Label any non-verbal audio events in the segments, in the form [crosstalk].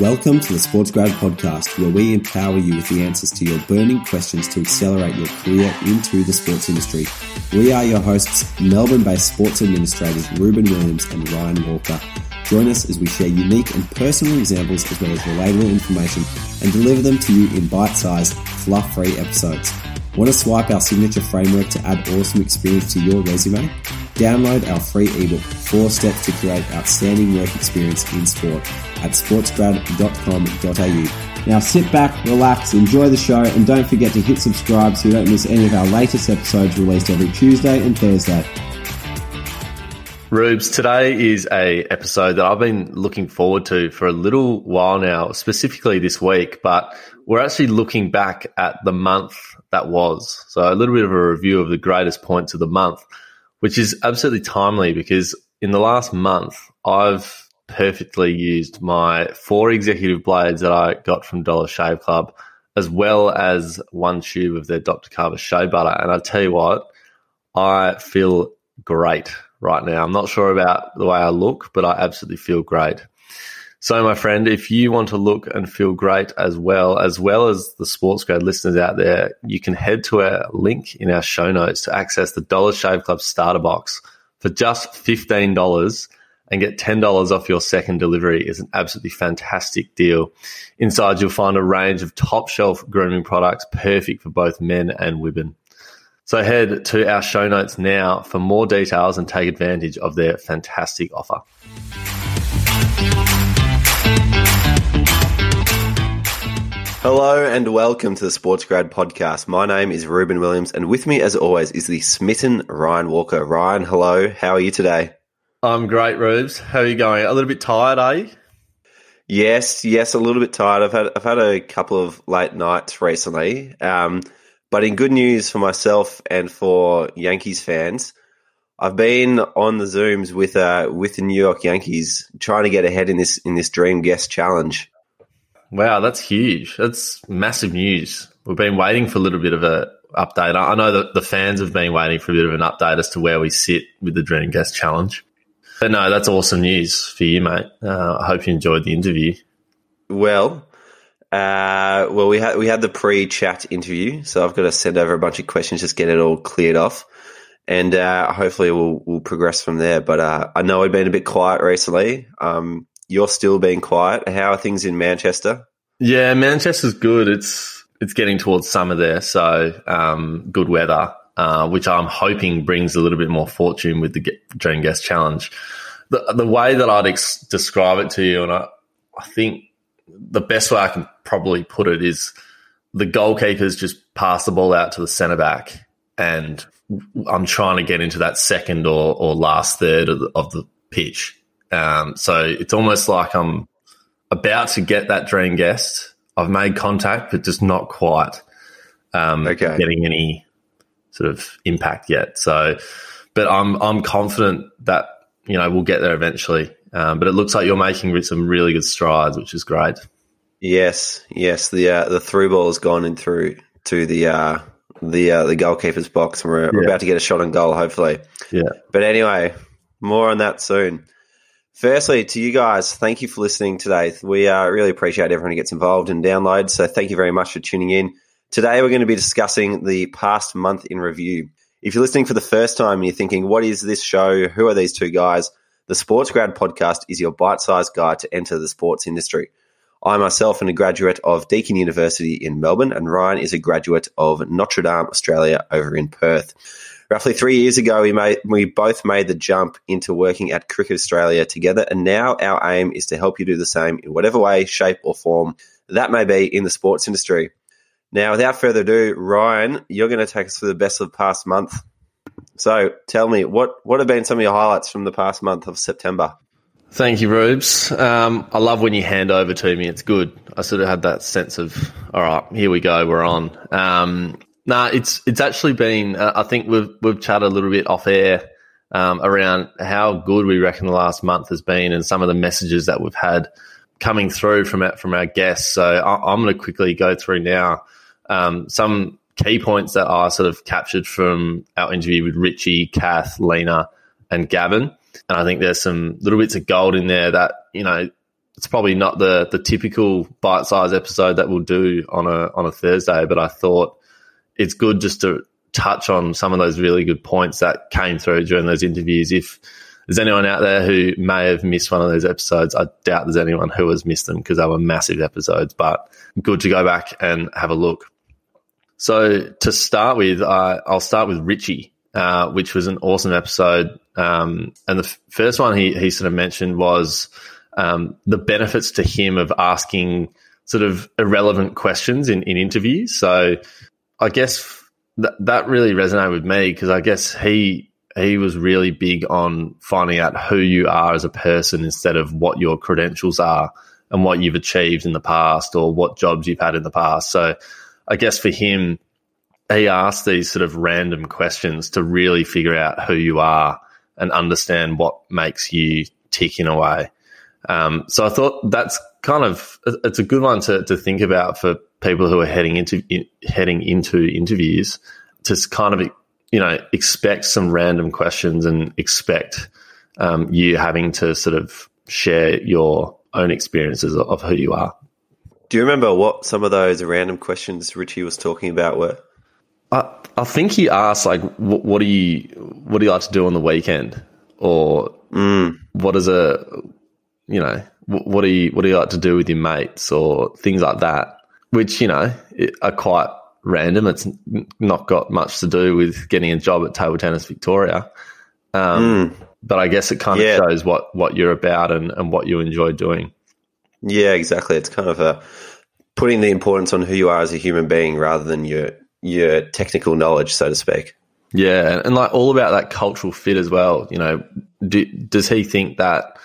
Welcome to the Sports Grad Podcast, where we empower you with the answers to your burning questions to accelerate your career into the sports industry. We are your hosts, Melbourne based sports administrators Reuben Williams and Ryan Walker. Join us as we share unique and personal examples as well as relatable information and deliver them to you in bite sized, fluff free episodes. Want to swipe our signature framework to add awesome experience to your resume? Download our free ebook, Four Steps to Create Outstanding Work Experience in Sport at sportsgrad.com.au. Now sit back, relax, enjoy the show, and don't forget to hit subscribe so you don't miss any of our latest episodes released every Tuesday and Thursday. Rubes, today is a episode that I've been looking forward to for a little while now, specifically this week, but we're actually looking back at the month that was. So a little bit of a review of the greatest points of the month, which is absolutely timely because in the last month, I've perfectly used my four executive blades that I got from Dollar Shave Club, as well as one tube of their Dr. Carver shave butter. And I tell you what, I feel great right now. I'm not sure about the way I look, but I absolutely feel great. So, my friend, if you want to look and feel great as well, as well as the sports grad listeners out there, you can head to our link in our show notes to access the Dollar Shave Club starter box for just $15 and get $10 off your second delivery is an absolutely fantastic deal. Inside, you'll find a range of top shelf grooming products perfect for both men and women. So head to our show notes now for more details and take advantage of their fantastic offer. Hello and welcome to the Sports Grad podcast. My name is Reuben Williams, and with me, as always, is the smitten Ryan Walker. Ryan, hello. How are you today? I'm great, Rubes. How are you going? A little bit tired, are you? Yes, yes, a little bit tired. I've had I've had a couple of late nights recently. Um, but in good news for myself and for Yankees fans, I've been on the Zooms with uh, with the New York Yankees trying to get ahead in this in this Dream Guest Challenge. Wow, that's huge. That's massive news. We've been waiting for a little bit of a update. I know that the fans have been waiting for a bit of an update as to where we sit with the Dream Guest Challenge. But no, that's awesome news for you, mate. Uh, I hope you enjoyed the interview. Well, uh, well, we had we had the pre-chat interview, so I've got to send over a bunch of questions, just get it all cleared off, and uh, hopefully we'll we'll progress from there. But uh, I know I've been a bit quiet recently. Um, you're still being quiet. How are things in Manchester? Yeah, Manchester's good. It's it's getting towards summer there, so um, good weather uh, which I'm hoping brings a little bit more fortune with the Dream Guest Challenge. The, the way that I'd ex- describe it to you, and I, I think the best way I can probably put it is the goalkeepers just pass the ball out to the centre back, and I'm trying to get into that second or, or last third of the, of the pitch. Um, so it's almost like I'm about to get that dream guest. I've made contact, but just not quite um, okay. getting any sort of impact yet. So, but I'm I'm confident that you know we'll get there eventually. Um, but it looks like you're making some really good strides, which is great. Yes, yes. The uh, the through ball has gone in through to the uh, the uh, the goalkeeper's box, and we're, yeah. we're about to get a shot on goal, hopefully. Yeah. But anyway, more on that soon. Firstly, to you guys, thank you for listening today. We uh, really appreciate everyone who gets involved and downloads. So thank you very much for tuning in. Today, we're going to be discussing the past month in review. If you're listening for the first time and you're thinking, what is this show? Who are these two guys? The Sports Grad podcast is your bite sized guide to enter the sports industry. I myself am a graduate of Deakin University in Melbourne, and Ryan is a graduate of Notre Dame, Australia, over in Perth. Roughly three years ago, we, made, we both made the jump into working at Cricket Australia together, and now our aim is to help you do the same in whatever way, shape, or form that may be in the sports industry. Now, without further ado, Ryan, you're going to take us through the best of the past month. So, tell me what what have been some of your highlights from the past month of September? Thank you, Rubes. Um, I love when you hand over to me. It's good. I sort of had that sense of, all right, here we go, we're on. Um, nah, it's it's actually been. Uh, I think we've we've chatted a little bit off air um, around how good we reckon the last month has been, and some of the messages that we've had coming through from our, from our guests. So I, I'm going to quickly go through now um, some key points that are sort of captured from our interview with Ritchie, Kath, Lina, and Gavin. And I think there's some little bits of gold in there that, you know, it's probably not the the typical bite size episode that we'll do on a on a Thursday, but I thought it's good just to touch on some of those really good points that came through during those interviews. If there's anyone out there who may have missed one of those episodes, I doubt there's anyone who has missed them because they were massive episodes, but good to go back and have a look. So to start with, uh, I'll start with Ritchie, uh, which was an awesome episode. Um, and the f- first one he, he sort of mentioned was um, the benefits to him of asking sort of irrelevant questions in, in interviews. So I guess th- that really resonated with me because I guess he he was really big on finding out who you are as a person instead of what your credentials are and what you've achieved in the past or what jobs you've had in the past. So I guess for him, he asked these sort of random questions to really figure out who you are and understand what makes you tick in a way. Um, so I thought that's kind of it's a good one to, to think about for people who are heading into in, heading into interviews to kind of you know expect some random questions and expect um, you having to sort of share your own experiences of, who you are. Do you remember what some of those random questions Ritchie was talking about were? I, I think he asked like, what, what do you what do you like to do on the weekend, or mm. what is a you know what do you what do you like to do with your mates or things like that, which you know are quite random. It's not got much to do with getting a job at Table Tennis Victoria. Um, mm. But I guess it kind of yeah. shows what, what you're about and, and what you enjoy doing. Yeah, exactly. It's kind of a putting the importance on who you are as a human being rather than your your technical knowledge, so to speak. Yeah, and, and like all about that cultural fit as well. You know, do, does he think that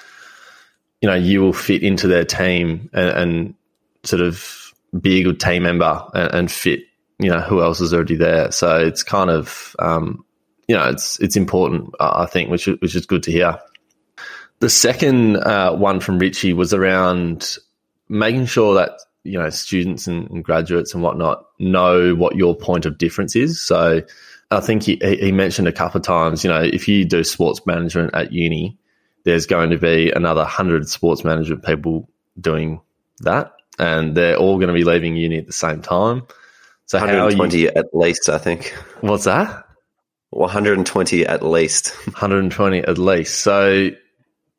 you know you will fit into their team and, and sort of be a good team member and, and, fit? You know, who else is already there? So it's kind of um, you know it's it's important, I think, which which is good to hear. The second uh, one from Ritchie was around making sure that you know students and, and, graduates and whatnot know what your point of difference is. So I think he, he mentioned a couple of times, you know, if you do sports management at uni, there's going to be another hundred sports management people doing that, and they're all going to be leaving uni at the same time. So 120 you, at least, I think. What's that? 120 at least. 120 at least. So,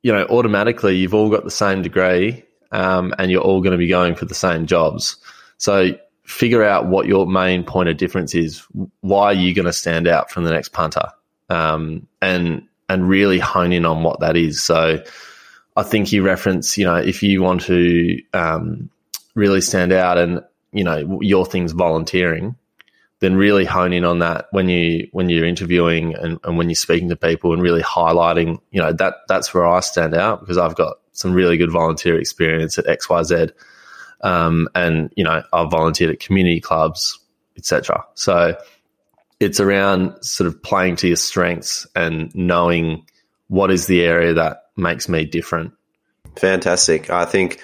you know, automatically you've all got the same degree um, and you're all going to be going for the same jobs. So figure out what your main point of difference is. Why are you going to stand out from the next punter? Um, and and really hone in on what that is. So I think you reference, you know, if you want to um, really stand out and you know your thing's volunteering, then really hone in on that when you when you're interviewing and, and when you're speaking to people and really highlighting, you know, that that's where I stand out because I've got some really good volunteer experience at XYZ. Um, and, you know, I've volunteered at community clubs, etc. So it's around sort of playing to your strengths and knowing what is the area that makes me different. Fantastic. I think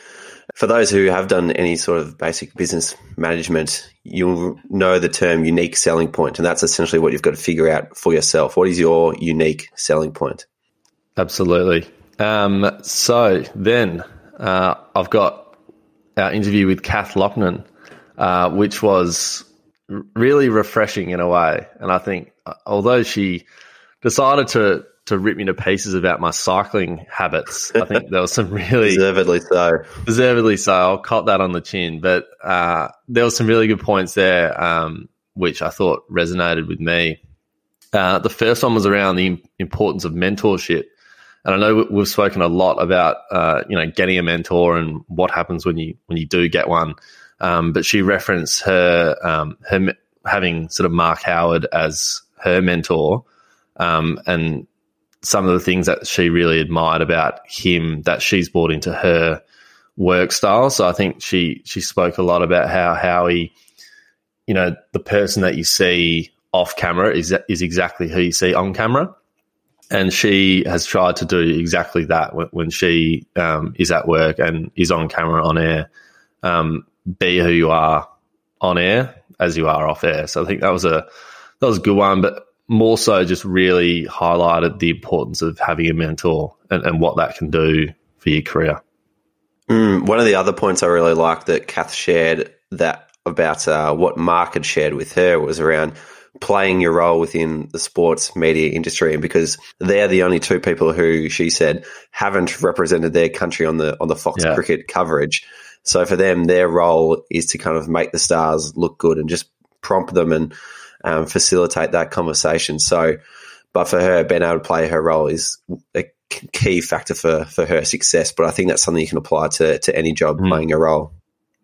for those who have done any sort of basic business management, you'll know the term unique selling point, and that's essentially what you've got to figure out for yourself. What is your unique selling point? Absolutely. Um, so then uh, I've got our interview with Kath Loughnan, uh, which was really refreshing in a way. And I think uh, although she decided to to rip me to pieces about my cycling habits, I think there was some [laughs] really deservedly so. Deservedly so. I'll cop that on the chin. But uh, there was some really good points there, um, which I thought resonated with me. Uh, the first one was around the importance of mentorship. And I know we've spoken a lot about uh, you know getting a mentor and what happens when you when you do get one. Um, but she referenced her um, her having sort of Mark Howard as her mentor, um, and some of the things that she really admired about him that she's brought into her work style. So I think she she spoke a lot about how how he, you know, the person that you see off camera is is exactly who you see on camera and she has tried to do exactly that when, when she um, is at work and is on camera on air. Um, be who you are on air as you are off air. So I think that was a that was a good one, but more so just really highlighted the importance of having a mentor and, and what that can do for your career. Mm, one of the other points I really liked that Kath shared that about uh, what Mark had shared with her was around playing your role within the sports media industry and because they're the only two people who she said haven't represented their country on the on the Fox Yeah. cricket coverage. So for them, their role is to kind of make the stars look good and just prompt them and um, facilitate that conversation. So, but for her, being able to play her role is a key factor for for her success. But I think that's something you can apply to to any job Mm. playing a role.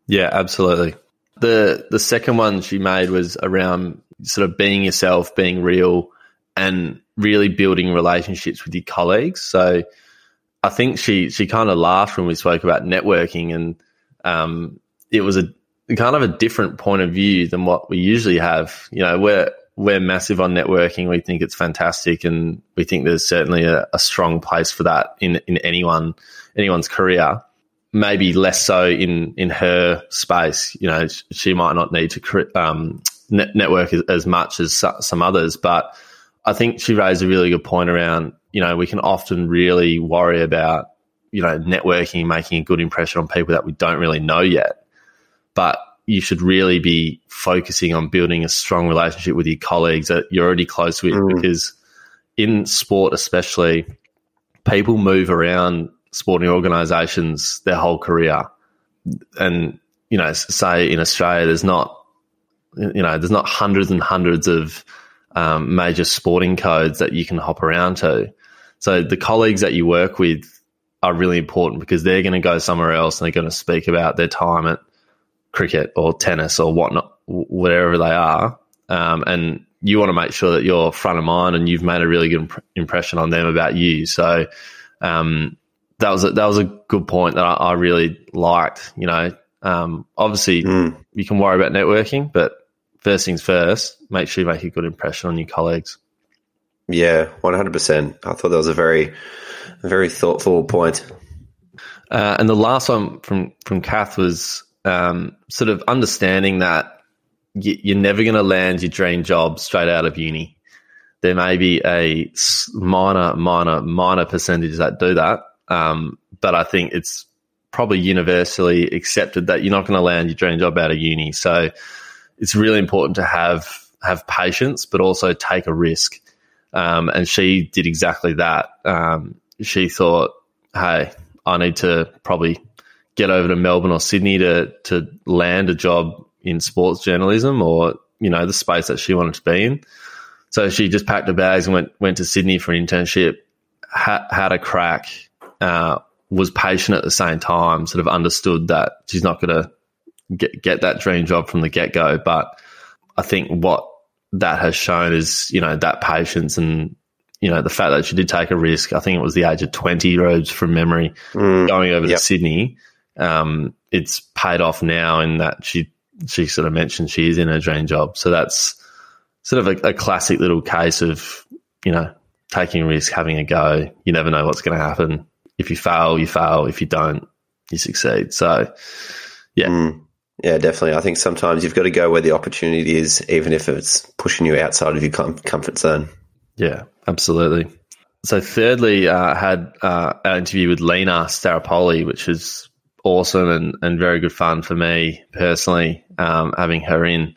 Yeah, absolutely. The the second one she made was around sort of being yourself, being real, and really building relationships with your colleagues. So I think she she kind of laughed when we spoke about networking, and um, it was a kind of a different point of view than what we usually have. You know, we're we're massive on networking. We think it's fantastic, and we think there's certainly a, a strong place for that in in anyone anyone's career maybe less so in in her space. You know, she might not need to um, net- network as, as much as so- some others, but I think she raised a really good point around. You know, we can often really worry about you know networking, making a good impression on people that we don't really know yet, but you should really be focusing on building a strong relationship with your colleagues that you're already close with Mm. because in sport especially people move around sporting organisations their whole career, and you know, say in Australia, there's not, you know, there's not hundreds and hundreds of um, major sporting codes that you can hop around to. So the colleagues that you work with are really important because they're going to go somewhere else and they're going to speak about their time at cricket or tennis or whatnot, wherever they are, um, and you want to make sure that you're front of mind and you've made a really good imp- impression on them about you. So um, that was a, that was a good point that I, I really liked. You know, um, obviously Mm. you can worry about networking, but first things first, make sure you make a good impression on your colleagues. Yeah, one hundred percent. I thought that was a very, very thoughtful point. Uh, and the last one from from Kath was um, sort of understanding that y- you're never going to land your dream job straight out of uni. There may be a minor, minor, minor percentage that do that, um, but I think it's probably universally accepted that you're not going to land your dream job out of uni. So it's really important to have have patience, but also take a risk. Um, and she did exactly that. Um, she thought, "Hey, I need to probably get over to Melbourne or Sydney to to land a job in sports journalism or you know the space that she wanted to be in." So she just packed her bags and went went to Sydney for an internship. Ha- had a crack. Uh, was patient at the same time. Sort of understood that she's not going to get get that dream job from the get go. But I think what that has shown is you know that patience and you know the fact that she did take a risk. I think it was the age of twenty, Rhodes from memory, Mm. going over Yep. to Sydney. Um, it's paid off now in that she she sort of mentioned she is in her dream job. So that's sort of a, a classic little case of you know taking a risk, having a go. You never know what's going to happen. If you fail, you fail. If you don't, you succeed. So Mm. Yeah, definitely. I think sometimes you've got to go where the opportunity is, even if it's pushing you outside of your com- comfort zone. Yeah, absolutely. So, thirdly, uh, had uh, our interview with Lina Staropoli, which was awesome and, and very good fun for me personally, um, having her in.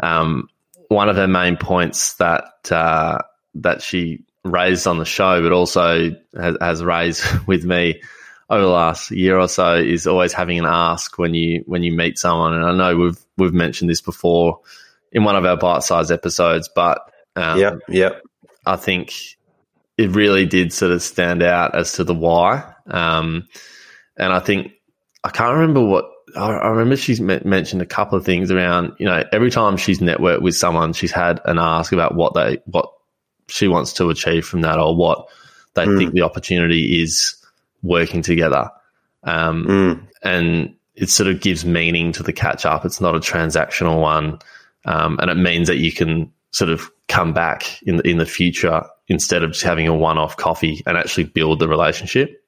Um, one of her main points that uh, that she raised on the show, but also has, has raised [laughs] with me over the last year or so, is always having an ask when you when you meet someone. And I know we've we've mentioned this before in one of our bite sized episodes, but um, Yep, yep. I think it really did sort of stand out as to the why. Um, and I think I can't remember what I, I remember. She's me- mentioned a couple of things around. You know, every time she's networked with someone, she's had an ask about what they what she wants to achieve from that, or what they Mm. think the opportunity is working together. Um, Mm. and it sort of gives meaning to the catch up. It's not a transactional one, um, and it means that you can sort of come back in the, in the future instead of just having a one off coffee and actually build the relationship.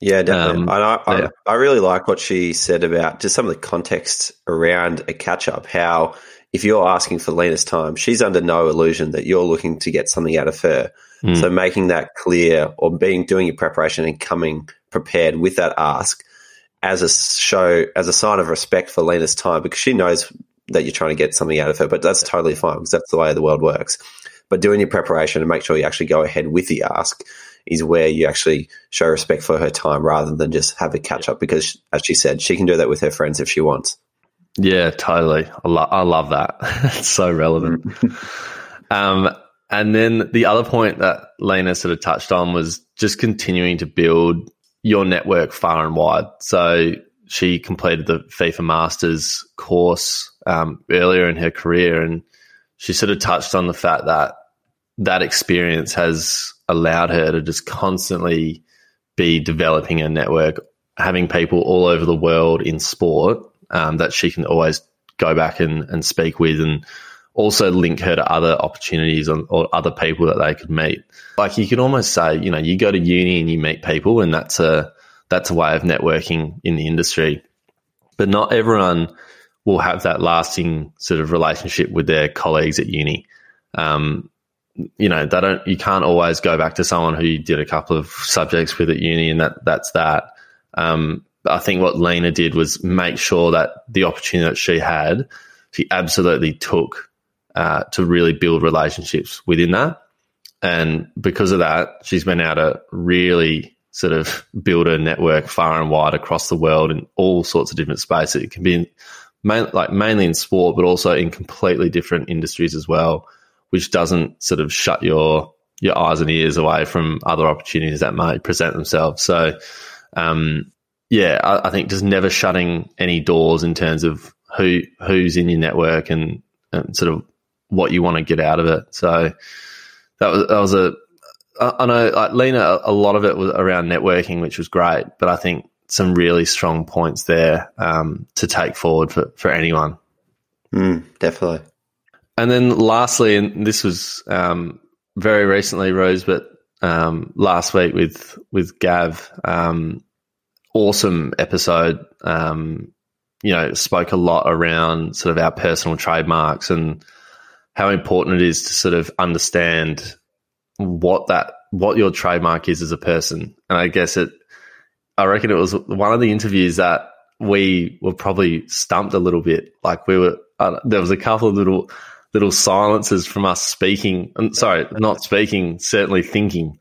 Yeah, definitely. Um, and I, I, yeah. I really like what she said about just some of the context around a catch up. How if you're asking for Lina's time, she's under no illusion that you're looking to get something out of her. Mm. So making that clear or being doing your preparation and coming prepared with that ask as a show, as a sign of respect for Lina's time because she knows that you're trying to get something out of her, but that's totally fine because that's the way the world works. But doing your preparation and make sure you actually go ahead with the ask is where you actually show respect for her time rather than just have a catch up because, as she said, she can do that with her friends if she wants. Yeah, totally. I, lo- I love that. [laughs] it's so relevant. um, and then the other point that Lina sort of touched on was just continuing to build your network far and wide. So she completed the FIFA Masters course um, earlier in her career, and she sort of touched on the fact that that experience has allowed her to just constantly be developing a network, having people all over the world in sport um, that she can always go back and, and speak with and also link her to other opportunities or, or other people that they could meet. Like you could almost say, you know, you go to uni and you meet people and that's a, that's a way of networking in the industry. But not everyone will have that lasting sort of relationship with their colleagues at uni. Um, you know, they don't. You can't always go back to someone who you did a couple of subjects with at uni, and that that's that. Um, I think what Lina did was make sure that the opportunity that she had, she absolutely took uh, to really build relationships within that. And because of that, she's been able to really sort of build a network far and wide across the world in all sorts of different spaces. It can be main, like mainly in sport, but also in completely different industries as well, which doesn't sort of shut your your eyes and ears away from other opportunities that might present themselves. So, um, yeah, I, I, think just never shutting any doors in terms of who who's in your network and, and sort of what you want to get out of it. So that was that was a I know like Lina, a lot of it was around networking, which was great, but I think some really strong points there um, to take forward for, for anyone. Mm, definitely. And then lastly, and this was um, very recently, Rose, but um, last week with with Gav, um, awesome episode. Um, you know, spoke a lot around sort of our personal trademarks and how important it is to sort of understand what that what your trademark is as a person. And I guess it, I reckon it was one of the interviews that we were probably stumped a little bit. Like we were, uh, there was a couple of little little silences from us speaking. And sorry, not speaking, certainly thinking.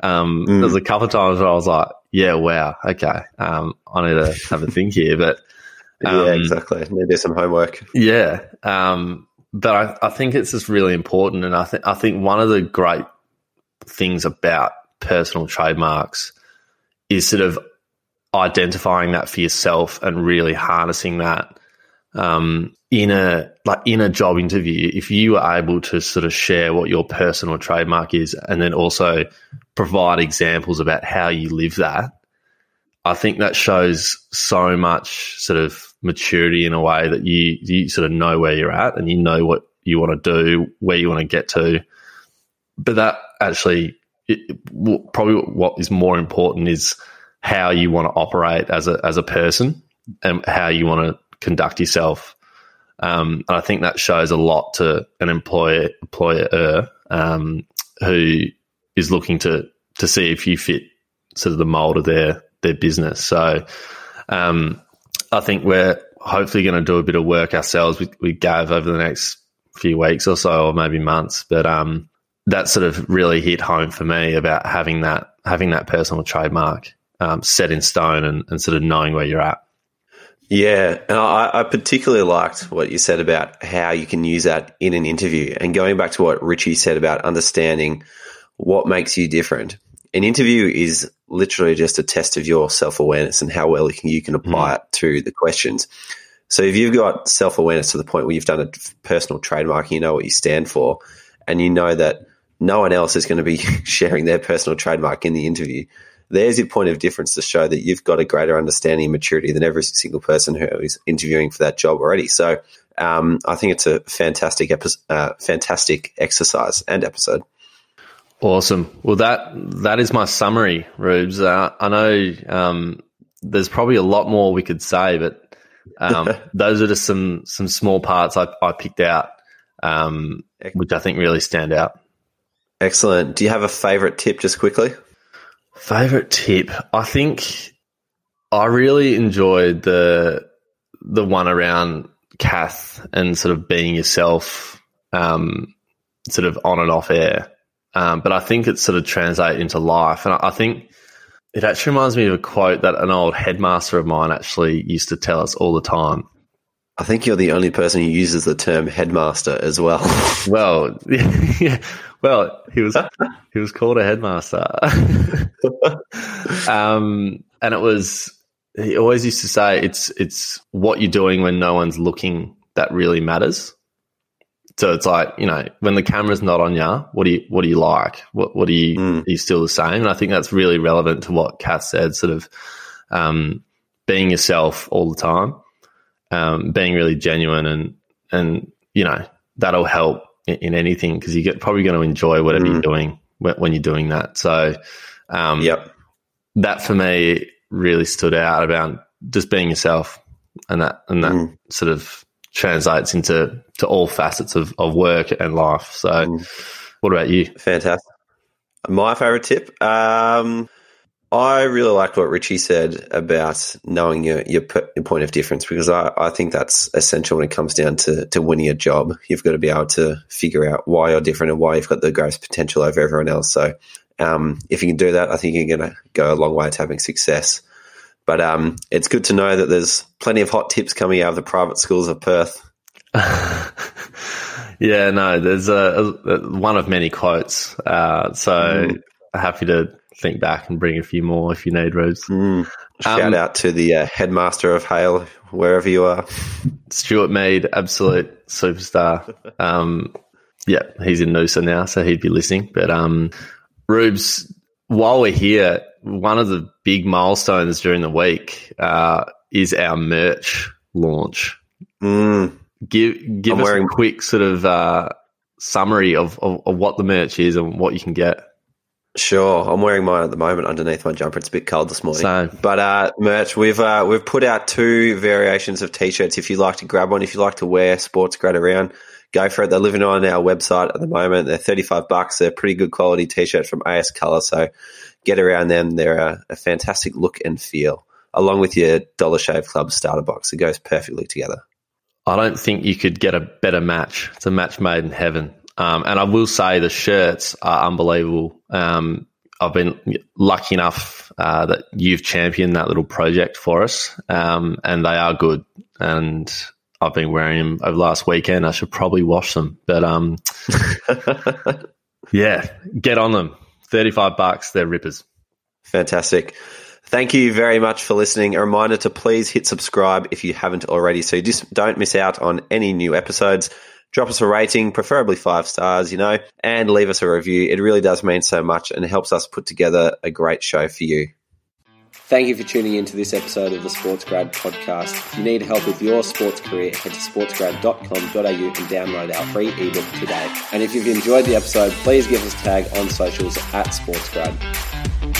Um, mm. There was a couple of times where I was like, "Yeah, wow, okay, um, I need to have a think here." But [laughs] um, yeah, exactly. Maybe some homework. Yeah, um, but I, I think it's just really important, and I think I think one of the great things about personal trademarks is sort of identifying that for yourself and really harnessing that um, in a like in a job interview. If you are able to sort of share what your personal trademark is, and then also provide examples about how you live that, I think that shows so much sort of maturity in a way that you you sort of know where you're at and you know what you want to do, where you want to get to. But that actually it, probably what is more important is how you want to operate as a as a person and how you want to conduct yourself. Um, and I think that shows a lot to an employer employer um, who is looking to to see if you fit sort of the mold of their their business. So um, I think we're hopefully going to do a bit of work ourselves with, with Gav over the next few weeks or so, or maybe months. But um, that sort of really hit home for me about having that having that personal trademark um, set in stone and, and, sort of knowing where you're at. Yeah, and I, I, particularly liked what you said about how you can use that in an interview, and going back to what Ritchie said about understanding what makes you different. An interview is literally just a test of your self awareness and how well you can, you can apply mm. it to the questions. So if you've got self awareness to the point where you've done a personal trademark, you know what you stand for, and you know that no one else is going to be [laughs] sharing their personal trademark in the interview. There's your point of difference to show that you've got a greater understanding and maturity than every single person who is interviewing for that job already. So um, I think it's a fantastic epi- uh, fantastic exercise and episode. Awesome. Well, that that is my summary, Rubes. Uh, I know um, there's probably a lot more we could say, but um, [laughs] those are just some some small parts I, I picked out, um, which I think really stand out. Excellent. Do you have a favorite tip just quickly? Favorite tip? I think I really enjoyed the the one around Kath and sort of being yourself, um, sort of on and off air. Um, but I think it sort of translates into life, and I, I think it actually reminds me of a quote that an old headmaster of mine actually used to tell us all the time. I think you're the only person who uses the term headmaster as well. [laughs] well, [laughs] yeah, well, he was [laughs] he was called a headmaster, um, and it was he always used to say it's it's what you're doing when no one's looking that really matters. So it's like you know when the camera's not on you, what do you what do you like? What what do you mm. are you still the same? And I think that's really relevant to what Kath said, sort of um, being yourself all the time, um, being really genuine, and and you know that'll help in, in anything because you get probably going to enjoy whatever mm. you're doing when, when, you're doing that. So, um, yep, that for me really stood out about just being yourself, and that and that mm. sort of translates into to all facets of, of work and life. So, mm. what about you? Fantastic. My favorite tip. Um, I really liked what Ritchie said about knowing your, your, your point of difference because I, I think that's essential when it comes down to, to winning a job. You've got to be able to figure out why you're different and why you've got the greatest potential over everyone else. So, um, if you can do that, I think you're going to go a long way to having success. But um, it's good to know that there's plenty of hot tips coming out of the private schools of Perth. [laughs] yeah, no, there's a, a, one of many quotes. Uh, so mm. happy to think back and bring a few more if you need, Rose. Mm. Shout um, out to the uh, headmaster of Hale, wherever you are. Stuart Mead, absolute superstar. [laughs] Um, yeah, he's in Noosa now, so he'd be listening. But um, Rubes, while we're here, one of the big milestones during the week uh, is our merch launch. Mm. Give give I'm us wearing- a quick sort of uh, summary of, of, of what the merch is and what you can get. Sure, I'm wearing mine at the moment underneath my jumper. It's a bit cold this morning. Same. But uh, merch, we've uh, we've put out two variations of t-shirts. If you like to grab one, if you like to wear sports grad around, go for it. They're living on our website at the moment. They're 35 bucks. They're pretty good quality t-shirt from AS Color. So get around them. They're a, a fantastic look and feel, along with your Dollar Shave Club starter box. It goes perfectly together. I don't think you could get a better match. It's a match made in heaven. Um, and I will say the shirts are unbelievable. Um, I've been lucky enough uh, that you've championed that little project for us, um, and they are good. And I've been wearing them over the last weekend. I should probably wash them, but um, [laughs] yeah, get on them. 35 bucks. They're rippers. Fantastic. Thank you very much for listening. A reminder to please hit subscribe if you haven't already so you just don't miss out on any new episodes. Drop us a rating, preferably five stars, you know, and leave us a review. It really does mean so much and helps us put together a great show for you. Thank you for tuning in to this episode of the Sports Grad podcast. If you need help with your sports career, head to sportsgrad.com.au and download our free ebook today. And if you've enjoyed the episode, please give us a tag on socials at SportsGrad.